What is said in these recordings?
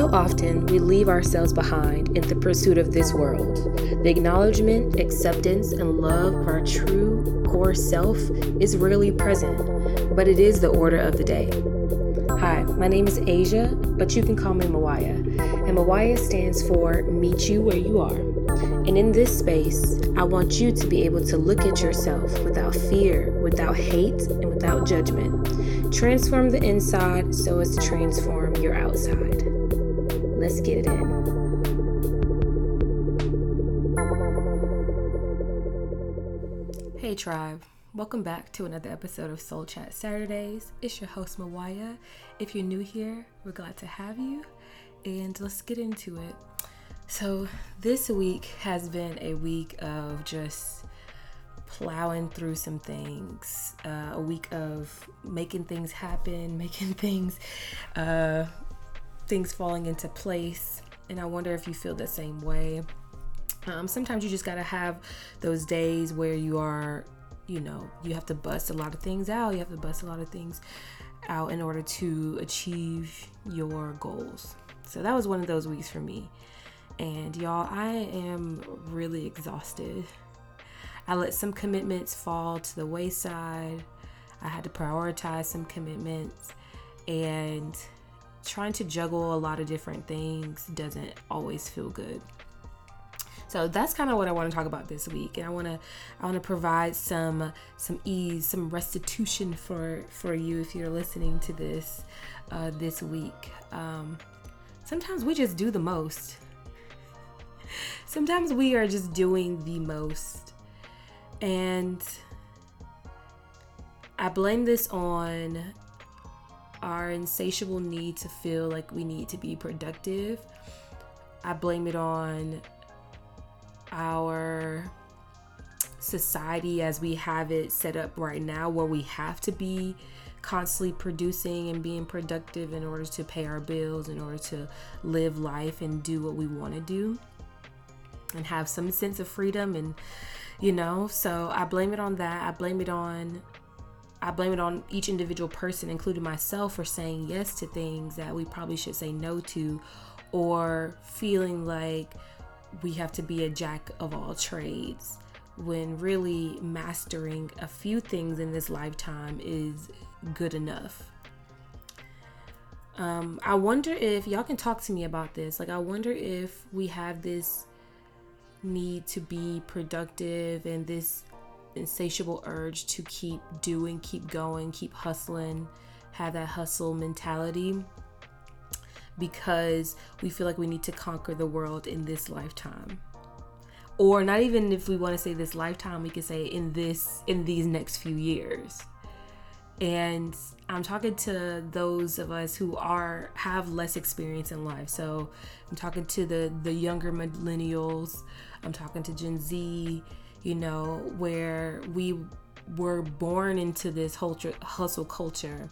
So often, we leave ourselves behind in the pursuit of this world. The acknowledgement, acceptance, and love of our true core self is rarely present, but it is the order of the day. Hi, my name is Asia, but you can call me Mawaya. And Mawaya stands for Meet You Where You Are. And in this space, I want you to be able to look at yourself without fear, without hate, and without judgment. Transform the inside so as to transform your outside. Let's get it in. Hey, tribe. Welcome back to another episode of Soul Chat Saturdays. It's your host, Mawaya. If you're new here, we're glad to have you. And let's get into it. So, this week has been a week of just plowing through some things, uh, a week of making things happen, making things, uh, things falling into place. And I wonder if you feel the same way. Um, sometimes you just gotta have those days where you are, you know, you have to bust a lot of things out. You have to bust a lot of things out in order to achieve your goals. So that was one of those weeks for me. And y'all, I am really exhausted. I let some commitments fall to the wayside. I had to prioritize some commitments and trying to juggle a lot of different things doesn't always feel good. So that's kind of what I want to talk about this week, and I want to I want to provide some some ease, some restitution for for you if you're listening to this uh, this week. Um, sometimes we just do the most sometimes we are just doing the most. And I blame this on our insatiable need to feel like we need to be productive. I blame it on our society as we have it set up right now, where we have to be constantly producing and being productive in order to pay our bills, in order to live life and do what we want to do and have some sense of freedom and you know so i blame it on that i blame it on i blame it on each individual person including myself for saying yes to things that we probably should say no to or feeling like we have to be a jack of all trades when really mastering a few things in this lifetime is good enough um, I wonder if y'all can talk to me about this. Like, I wonder if we have this need to be productive and this insatiable urge to keep doing, keep going, keep hustling, have that hustle mentality because we feel like we need to conquer the world in this lifetime. Or not even if we want to say this lifetime, we could say in this in these next few years. And I'm talking to those of us who are have less experience in life. So I'm talking to the the younger millennials I'm talking to Gen Z, you know, where we were born into this hustle culture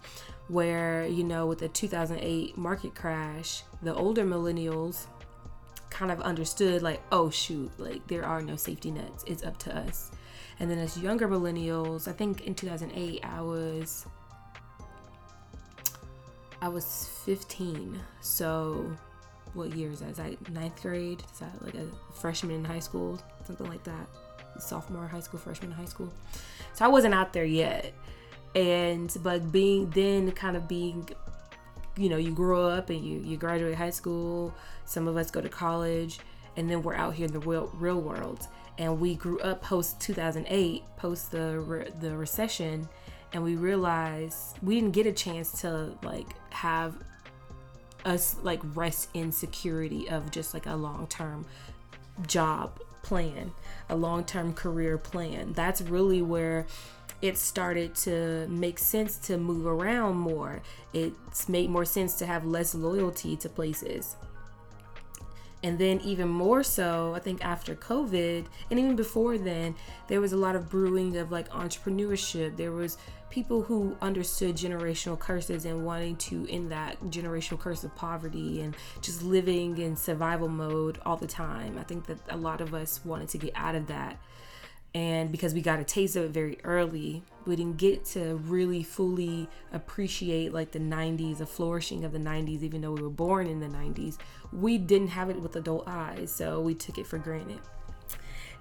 where, you know, with the 2008 market crash, the older millennials kind of understood, like, oh, shoot, like, there are no safety nets. It's up to us. And then as younger millennials, I think in 2008, I was. I was 15. So what year is that? Is that ninth grade? Is that like a freshman in high school? Something like that. Sophomore high school, freshman high school. So I wasn't out there yet. And but being then kind of being you know, you grow up and you you graduate high school, some of us go to college, and then we're out here in the real real world. And we grew up post 2008, post the re- the recession, and we realized we didn't get a chance to like have us like rest in security of just like a long-term job plan, a long-term career plan. That's really where it started to make sense to move around more. It's made more sense to have less loyalty to places. And then, even more so, I think after COVID, and even before then, there was a lot of brewing of like entrepreneurship. There was people who understood generational curses and wanting to end that generational curse of poverty and just living in survival mode all the time. I think that a lot of us wanted to get out of that. And because we got a taste of it very early, we didn't get to really fully appreciate like the 90s, the flourishing of the 90s, even though we were born in the 90s. We didn't have it with adult eyes, so we took it for granted.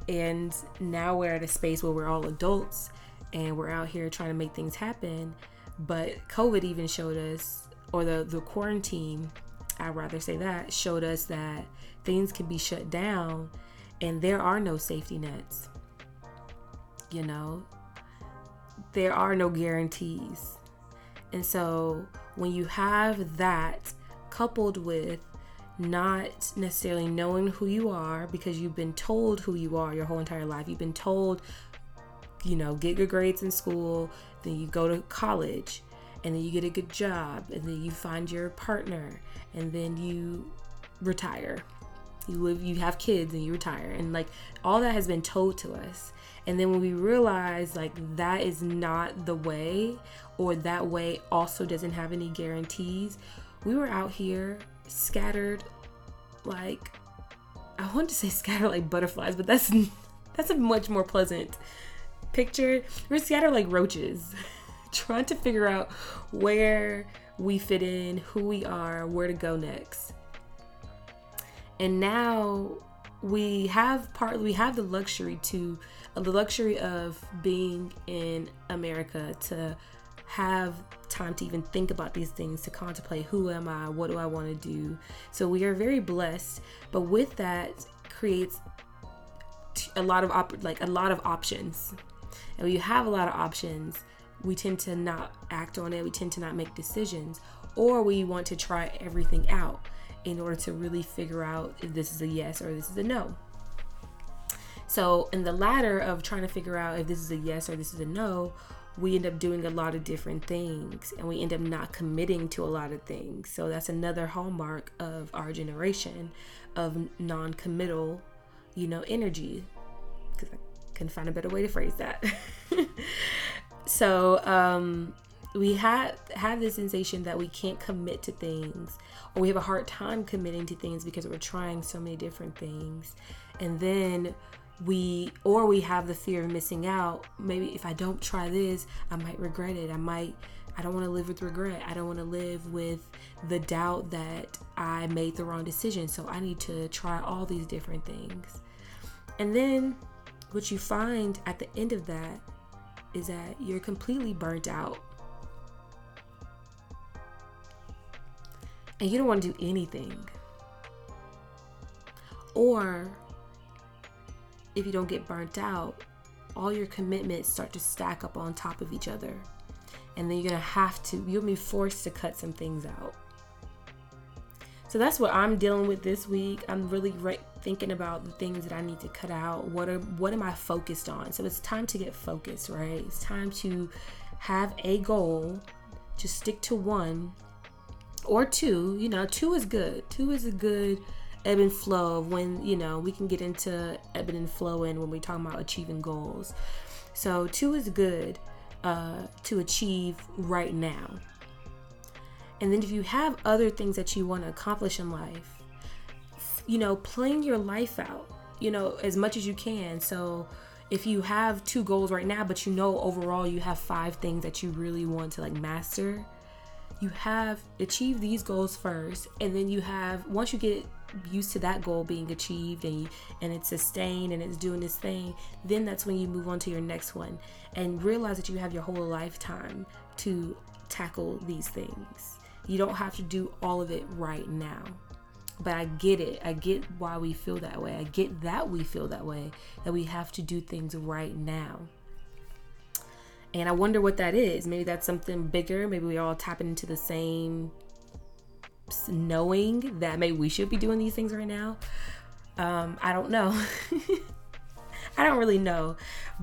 And now we're at a space where we're all adults and we're out here trying to make things happen. But COVID even showed us, or the, the quarantine, I'd rather say that, showed us that things can be shut down and there are no safety nets. You know, there are no guarantees. And so when you have that coupled with not necessarily knowing who you are because you've been told who you are your whole entire life, you've been told, you know, get good grades in school, then you go to college, and then you get a good job, and then you find your partner, and then you retire. You live you have kids and you retire. And like all that has been told to us and then when we realize like that is not the way or that way also doesn't have any guarantees we were out here scattered like i want to say scattered like butterflies but that's that's a much more pleasant picture. We're scattered like roaches trying to figure out where we fit in who we are where to go next. And now we have part we have the luxury to the luxury of being in America to have time to even think about these things to contemplate who am I what do I want to do so we are very blessed but with that creates a lot of op- like a lot of options and when you have a lot of options we tend to not act on it we tend to not make decisions or we want to try everything out in order to really figure out if this is a yes or this is a no. So, in the latter of trying to figure out if this is a yes or this is a no, we end up doing a lot of different things and we end up not committing to a lot of things. So, that's another hallmark of our generation of non committal, you know, energy. Because I couldn't find a better way to phrase that. so, um, we have have this sensation that we can't commit to things or we have a hard time committing to things because we're trying so many different things and then we or we have the fear of missing out. Maybe if i don't try this i might regret it. I might i don't want to live with regret. I don't want to live with the doubt that i made the wrong decision. So i need to try all these different things. And then what you find at the end of that is that you're completely burnt out. And you don't want to do anything. Or if you don't get burnt out, all your commitments start to stack up on top of each other. And then you're to have to, you'll be forced to cut some things out. So that's what I'm dealing with this week. I'm really re- thinking about the things that I need to cut out. What are what am I focused on? So it's time to get focused, right? It's time to have a goal, just stick to one or two. You know, two is good. Two is a good ebb and flow of when you know we can get into ebb and flowing when we talk about achieving goals. So two is good uh, to achieve right now. And then if you have other things that you want to accomplish in life, you know, playing your life out, you know, as much as you can. So if you have two goals right now, but you know overall you have five things that you really want to like master, you have achieved these goals first and then you have once you get used to that goal being achieved and you, and it's sustained and it's doing this thing then that's when you move on to your next one and realize that you have your whole lifetime to tackle these things you don't have to do all of it right now but I get it. I get why we feel that way. I get that we feel that way, that we have to do things right now. And I wonder what that is. Maybe that's something bigger. Maybe we all tapping into the same knowing that maybe we should be doing these things right now. Um, I don't know. I don't really know.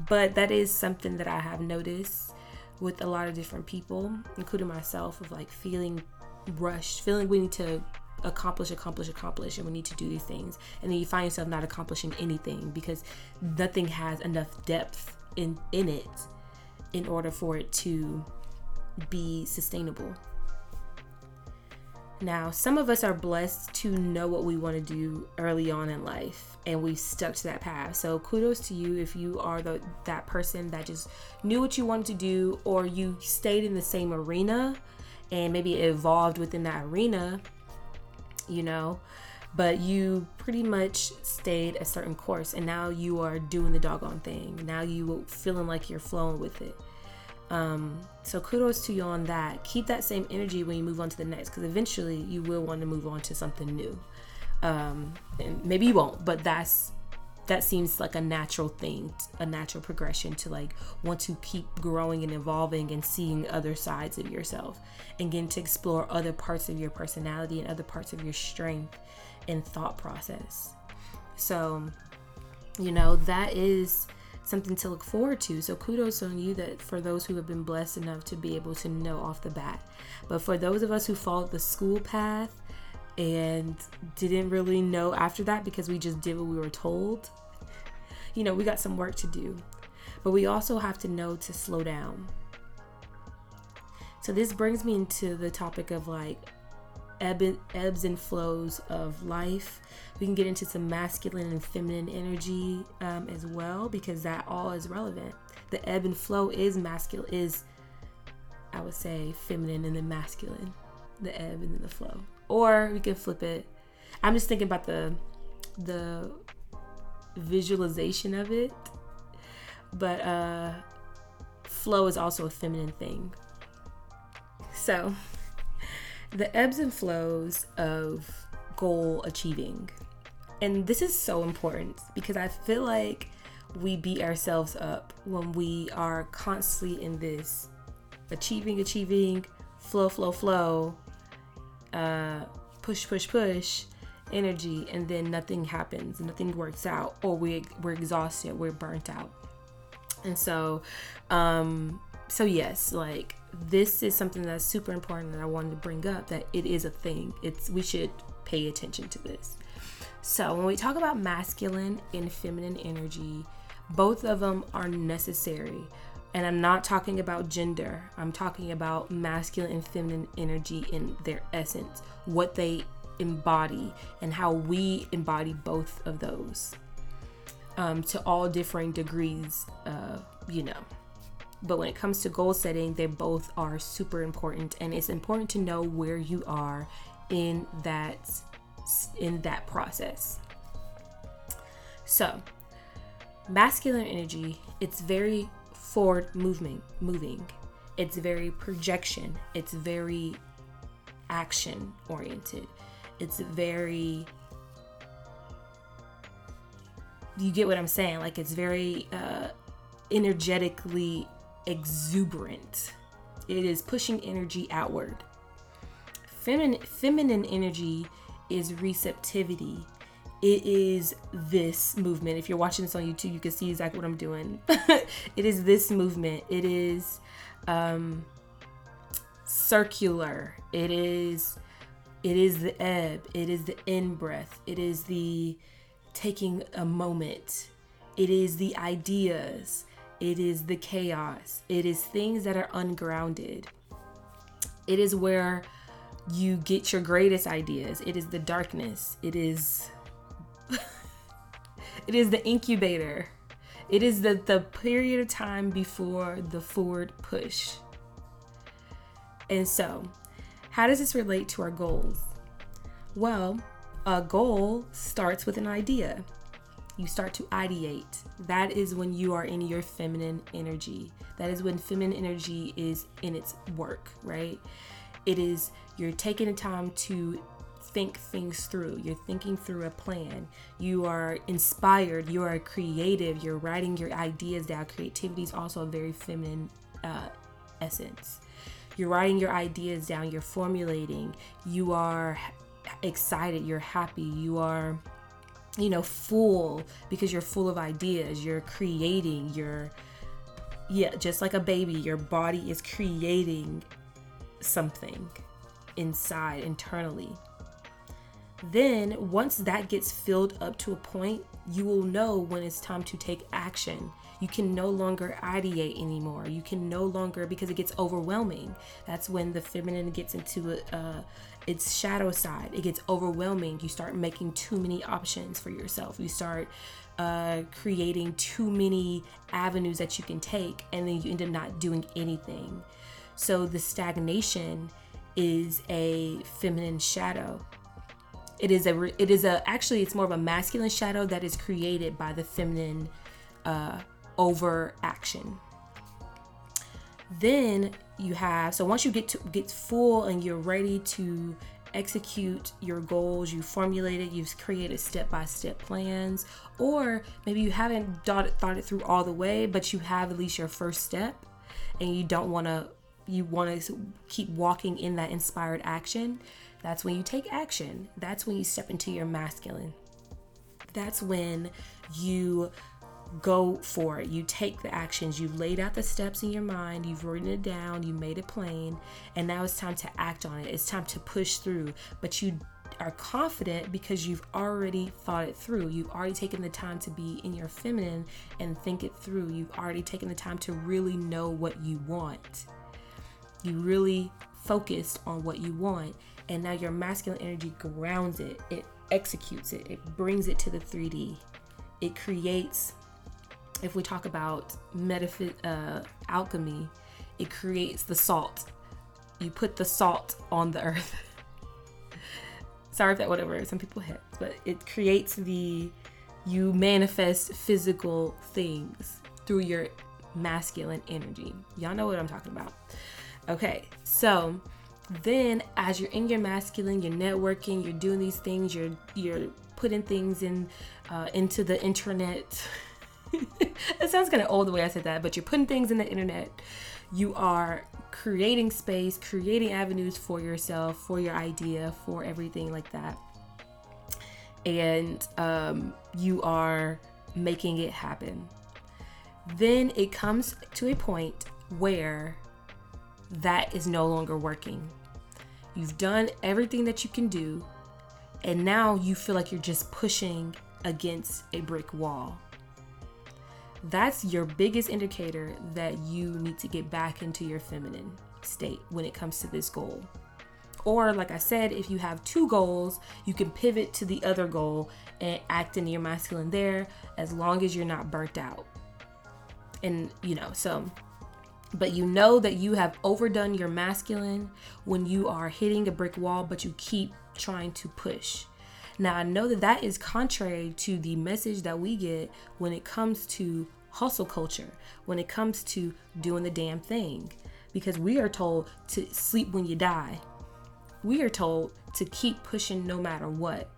But that is something that I have noticed with a lot of different people, including myself, of like feeling rushed, feeling we need to accomplish, accomplish, accomplish, and we need to do these things. And then you find yourself not accomplishing anything because nothing has enough depth in in it in order for it to be sustainable. Now, some of us are blessed to know what we want to do early on in life and we stuck to that path. So kudos to you if you are the that person that just knew what you wanted to do or you stayed in the same arena and maybe evolved within that arena, you know, but you pretty much stayed a certain course and now you are doing the doggone thing. Now you feeling like you're flowing with it. Um, so kudos to you on that. Keep that same energy when you move on to the next, because eventually you will want to move on to something new. Um, and maybe you won't, but that's that seems like a natural thing, a natural progression to like want to keep growing and evolving and seeing other sides of yourself and getting to explore other parts of your personality and other parts of your strength and thought process. So, you know, that is something to look forward to. So kudos on you that for those who have been blessed enough to be able to know off the bat. But for those of us who followed the school path and didn't really know after that because we just did what we were told, you know, we got some work to do. But we also have to know to slow down. So this brings me into the topic of like ebbs and flows of life. We can get into some masculine and feminine energy um, as well because that all is relevant. The ebb and flow is masculine, is I would say feminine and then masculine. The ebb and then the flow, or we can flip it. I'm just thinking about the the visualization of it, but uh, flow is also a feminine thing. So the ebbs and flows of goal achieving. And this is so important because I feel like we beat ourselves up when we are constantly in this achieving, achieving, flow, flow, flow, uh, push, push, push energy, and then nothing happens, nothing works out, or we, we're exhausted, we're burnt out. And so, um, so yes, like this is something that's super important that I wanted to bring up that it is a thing. It's we should pay attention to this. So, when we talk about masculine and feminine energy, both of them are necessary. And I'm not talking about gender. I'm talking about masculine and feminine energy in their essence, what they embody and how we embody both of those um, to all differing degrees, you know. But when it comes to goal setting, they both are super important and it's important to know where you are in that in that process. So, masculine energy, it's very forward moving, moving. It's very projection. It's very action oriented. It's very you get what I'm saying? Like it's very uh energetically exuberant. It is pushing energy outward. Feminine, feminine energy is receptivity. It is this movement. If you're watching this on YouTube, you can see exactly what I'm doing. it is this movement. It is um, circular. It is it is the ebb. It is the in breath. It is the taking a moment. It is the ideas. It is the chaos. It is things that are ungrounded. It is where you get your greatest ideas. It is the darkness. It is it is the incubator. It is the, the period of time before the forward push. And so, how does this relate to our goals? Well, a goal starts with an idea you start to ideate. That is when you are in your feminine energy. That is when feminine energy is in its work, right? It is you're taking the time to think things through. You're thinking through a plan. You are inspired. You are creative. You're writing your ideas down. Creativity is also a very feminine uh, essence. You're writing your ideas down. You're formulating. You are excited. You're happy. You are you know, full because you're full of ideas, you're creating, you're, yeah, just like a baby, your body is creating something inside, internally. Then, once that gets filled up to a point, you will know when it's time to take action. You can no longer ideate anymore. You can no longer, because it gets overwhelming. That's when the feminine gets into uh, its shadow side. It gets overwhelming. You start making too many options for yourself. You start uh, creating too many avenues that you can take, and then you end up not doing anything. So, the stagnation is a feminine shadow it is a it is a actually it's more of a masculine shadow that is created by the feminine uh, over action. Then you have so once you get to get full and you're ready to execute your goals, you formulated, you've created step by step plans, or maybe you haven't thought it, thought it through all the way, but you have at least your first step and you don't want to you want to keep walking in that inspired action that's when you take action. That's when you step into your masculine. That's when you go for it. You take the actions. You've laid out the steps in your mind. You've written it down. You made it plain. And now it's time to act on it. It's time to push through. But you are confident because you've already thought it through. You've already taken the time to be in your feminine and think it through. You've already taken the time to really know what you want. You really focused on what you want and now your masculine energy grounds it. It executes it. It brings it to the 3d it creates if we talk about metaphys- uh, alchemy it creates the salt. You put the salt on the earth. Sorry if that whatever some people hit but it creates the you manifest physical things through your masculine energy. Y'all know what i'm talking about. Okay so then as you're in your masculine you're networking you're doing these things you're you're putting things in uh, into the internet. It sounds kind of old the way i said that but you're putting things in the internet. You are creating space creating avenues for yourself for your idea for everything like that. And um, you are making it happen. Then it comes to a point where that is no longer working. You've done everything that you can do, and now you feel like you're just pushing against a brick wall. That's your biggest indicator that you need to get back into your feminine state when it comes to this goal. Or, like I said, if you have two goals, you can pivot to the other goal and act in your masculine there as long as you're not burnt out. And, you know, so but you know that you have overdone your masculine when you are hitting a brick wall, but you keep trying to push. Now, I know that that is contrary to the message that we get when it comes to hustle culture, when it comes to doing the damn thing, because we are told to sleep when you die. We are told to keep pushing no matter what.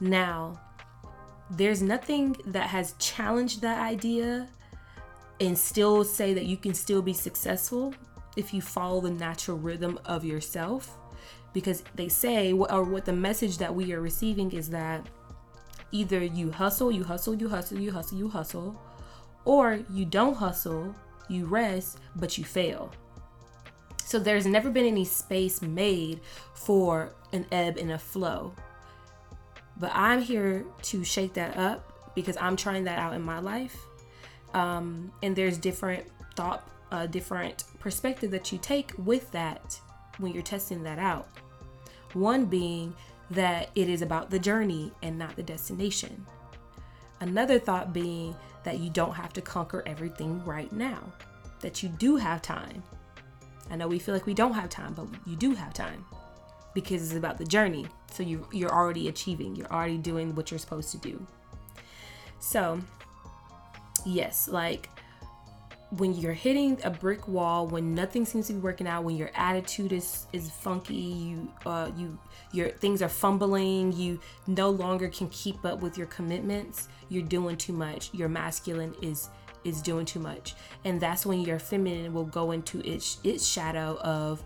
Now, there's nothing that has challenged that idea and still say that you can still be successful if you follow the natural rhythm of yourself. Because they say or what the message that we are receiving is that either you hustle you hustle you hustle you hustle you hustle or you don't hustle you rest but you fail. So there's never been any space made for an ebb and a flow. But i'm here to shake that up because i'm trying that out in my life um, and there's different thought uh, different perspective that you take with that when you're testing that out. One being that it is about the journey and not the destination. Another thought being that you don't have to conquer everything right now that you do have time. I know we feel like we don't have time but you do have time because it's about the journey. So you, you're already achieving you're already doing what you're supposed to do. So yes, like when you're hitting a brick wall, when nothing seems to be working out, when your attitude is is funky, you uh you your things are fumbling, you no longer can keep up with your commitments, you're doing too much. Your masculine is is doing too much. And that's when your feminine will go into its its shadow of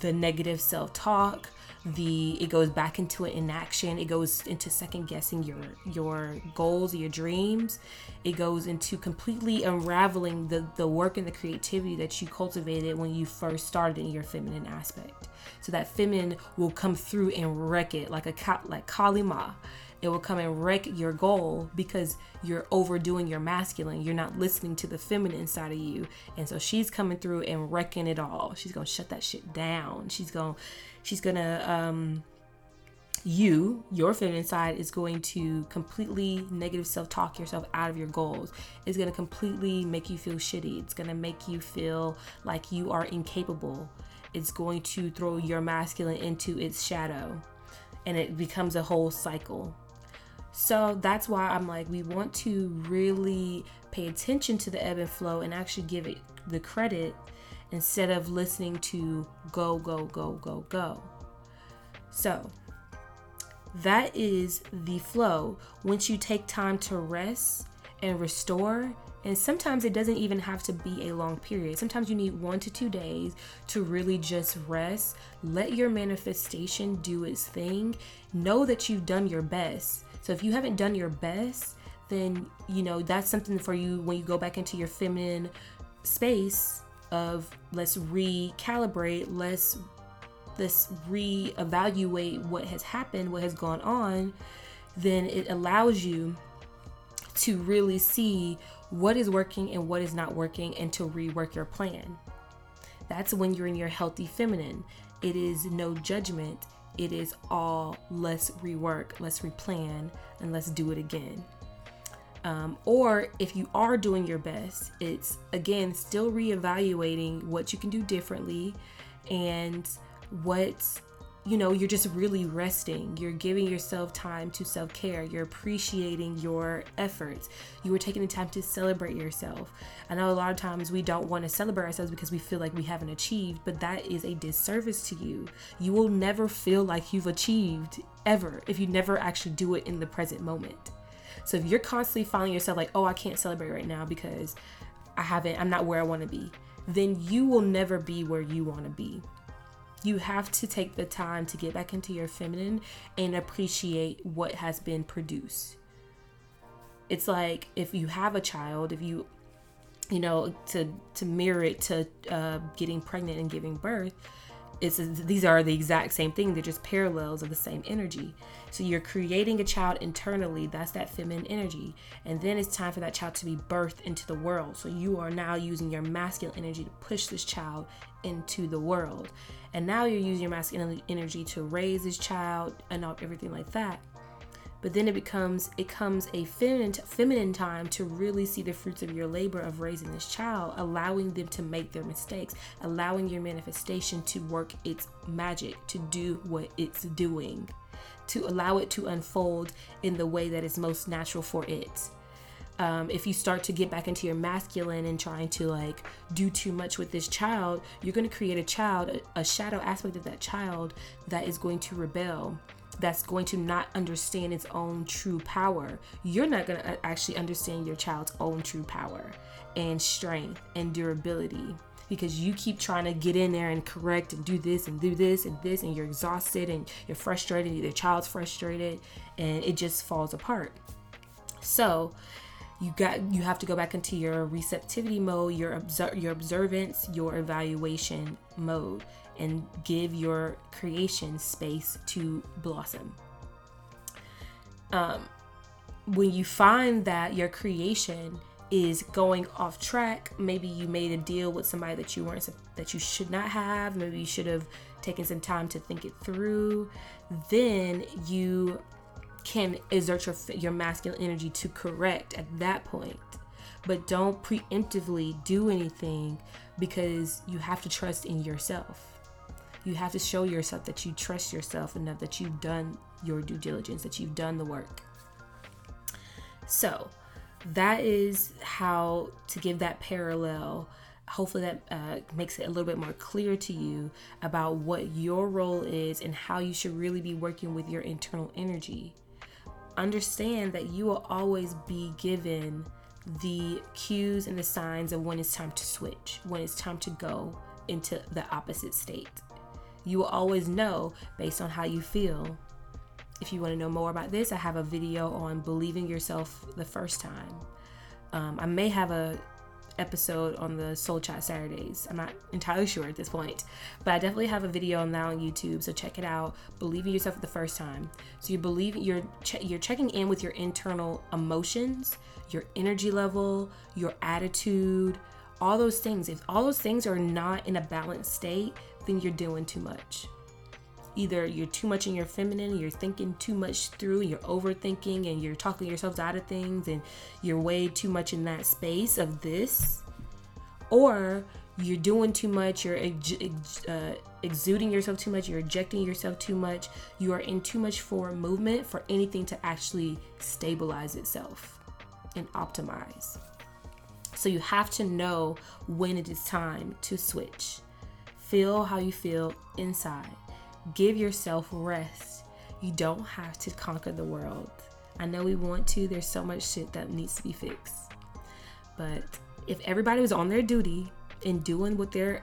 the negative self-talk, the it goes back into an inaction it goes into second guessing your your goals your dreams. It goes into completely unraveling the the work and the creativity that you cultivated when you first started in your feminine aspect. So that feminine will come through and wreck it like a like Kali Ma it will come and wreck your goal because you're overdoing your masculine. You're not listening to the feminine side of you. And so she's coming through and wrecking it all. She's going to shut that shit down. She's going to she's going to um you, your feminine side is going to completely negative self-talk yourself out of your goals. It's going to completely make you feel shitty. It's going to make you feel like you are incapable. It's going to throw your masculine into its shadow and it becomes a whole cycle. So that's why I'm like, we want to really pay attention to the ebb and flow and actually give it the credit instead of listening to go, go, go, go, go. So that is the flow. Once you take time to rest and restore, and sometimes it doesn't even have to be a long period. Sometimes you need one to two days to really just rest. Let your manifestation do its thing. Know that you've done your best. So if you haven't done your best, then you know that's something for you when you go back into your feminine space of let's recalibrate, let's let's reevaluate what has happened, what has gone on, then it allows you to really see what is working and what is not working and to rework your plan. That's when you're in your healthy feminine. It is no judgment it is all let's rework, let's replan, and let's do it again. Um, or if you are doing your best, it's again still reevaluating what you can do differently and what you know, you're just really resting. You're giving yourself time to self care. You're appreciating your efforts. You are taking the time to celebrate yourself. I know a lot of times we don't want to celebrate ourselves because we feel like we haven't achieved, but that is a disservice to you. You will never feel like you've achieved ever if you never actually do it in the present moment. So if you're constantly finding yourself like, oh, I can't celebrate right now because I haven't, I'm not where I want to be, then you will never be where you want to be you have to take the time to get back into your feminine and appreciate what has been produced. It's like if you have a child, if you, you know, to to mirror it to uh, getting pregnant and giving birth, it's these are the exact same thing. They're just parallels of the same energy. So you're creating a child internally. That's that feminine energy, and then it's time for that child to be birthed into the world. So you are now using your masculine energy to push this child into the world. And now you're using your masculine energy to raise this child and everything like that. But then it becomes it comes a feminine feminine time to really see the fruits of your labor of raising this child, allowing them to make their mistakes, allowing your manifestation to work its magic, to do what it's doing, to allow it to unfold in the way that is most natural for it. Um, if you start to get back into your masculine and trying to like do too much with this child, you're going to create a child, a, a shadow aspect of that child that is going to rebel that's going to not understand its own true power. You're not going to uh, actually understand your child's own true power and strength and durability because you keep trying to get in there and correct and do this and do this and this and you're exhausted and you're frustrated, your child's frustrated and it just falls apart. So, you got you have to go back into your receptivity mode your your observance your evaluation mode and give your creation space to blossom. Um, when you find that your creation is going off track maybe you made a deal with somebody that you weren't that you should not have maybe you should have taken some time to think it through then you can exert your your masculine energy to correct at that point. But don't preemptively do anything because you have to trust in yourself. You have to show yourself that you trust yourself enough that you've done your due diligence that you've done the work. So that is how to give that parallel. Hopefully that uh, makes it a little bit more clear to you about what your role is and how you should really be working with your internal energy understand that you will always be given the cues and the signs of when it's time to switch, when it's time to go into the opposite state. You will always know based on how you feel. If you want to know more about this, I have a video on believing yourself the first time. Um, I may have a episode on the Soul Chat Saturdays. I'm not entirely sure at this point, but I definitely have a video on that on YouTube. So check it out. Believe in yourself for the first time. So you believe you're che- you're checking in with your internal emotions, your energy level, your attitude, all those things. If all those things are not in a balanced state, then you're doing too much either you're too much in your feminine, you're thinking too much through, you're overthinking, and you're talking yourselves out of things, and you're way too much in that space of this, or you're doing too much, you're ex- ex- uh, exuding yourself too much, you're ejecting yourself too much, you are in too much forward movement for anything to actually stabilize itself and optimize. So you have to know when it is time to switch. Feel how you feel inside Give yourself rest. You don't have to conquer the world. I know we want to, there's so much shit that needs to be fixed. But if everybody was on their duty and doing what their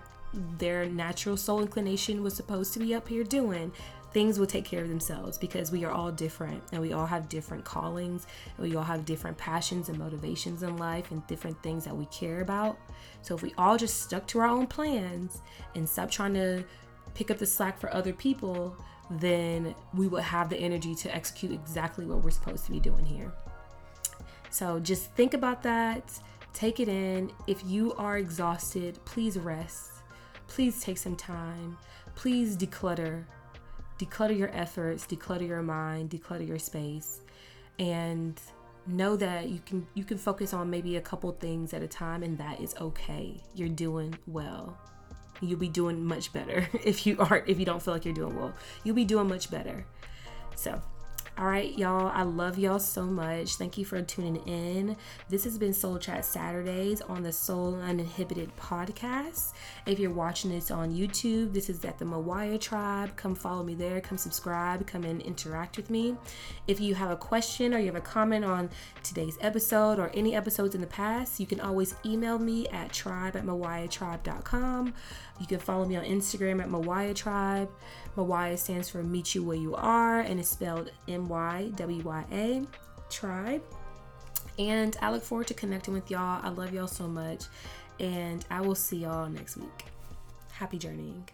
their natural soul inclination was supposed to be up here doing, things will take care of themselves because we are all different and we all have different callings and we all have different passions and motivations in life and different things that we care about. So if we all just stuck to our own plans and stop trying to pick up the slack for other people, then we will have the energy to execute exactly what we're supposed to be doing here. So just think about that, take it in. If you are exhausted, please rest. Please take some time. Please declutter. Declutter your efforts, declutter your mind, declutter your space. And know that you can you can focus on maybe a couple things at a time and that is okay. You're doing well you'll be doing much better if you aren't if you don't feel like you're doing well you'll be doing much better so all right, y'all. I love y'all so much. Thank you for tuning in. This has been Soul Chat Saturdays on the Soul Uninhibited podcast. If you're watching this on YouTube, this is at the Mawaya Tribe. Come follow me there. Come subscribe. Come and interact with me. If you have a question or you have a comment on today's episode or any episodes in the past, you can always email me at tribe at mywyatribe.com. You can follow me on Instagram at Mawaya Tribe. Mawaya stands for Meet You Where You Are and it's spelled M Y W Y A Tribe. And I look forward to connecting with y'all. I love y'all so much. And I will see y'all next week. Happy journeying.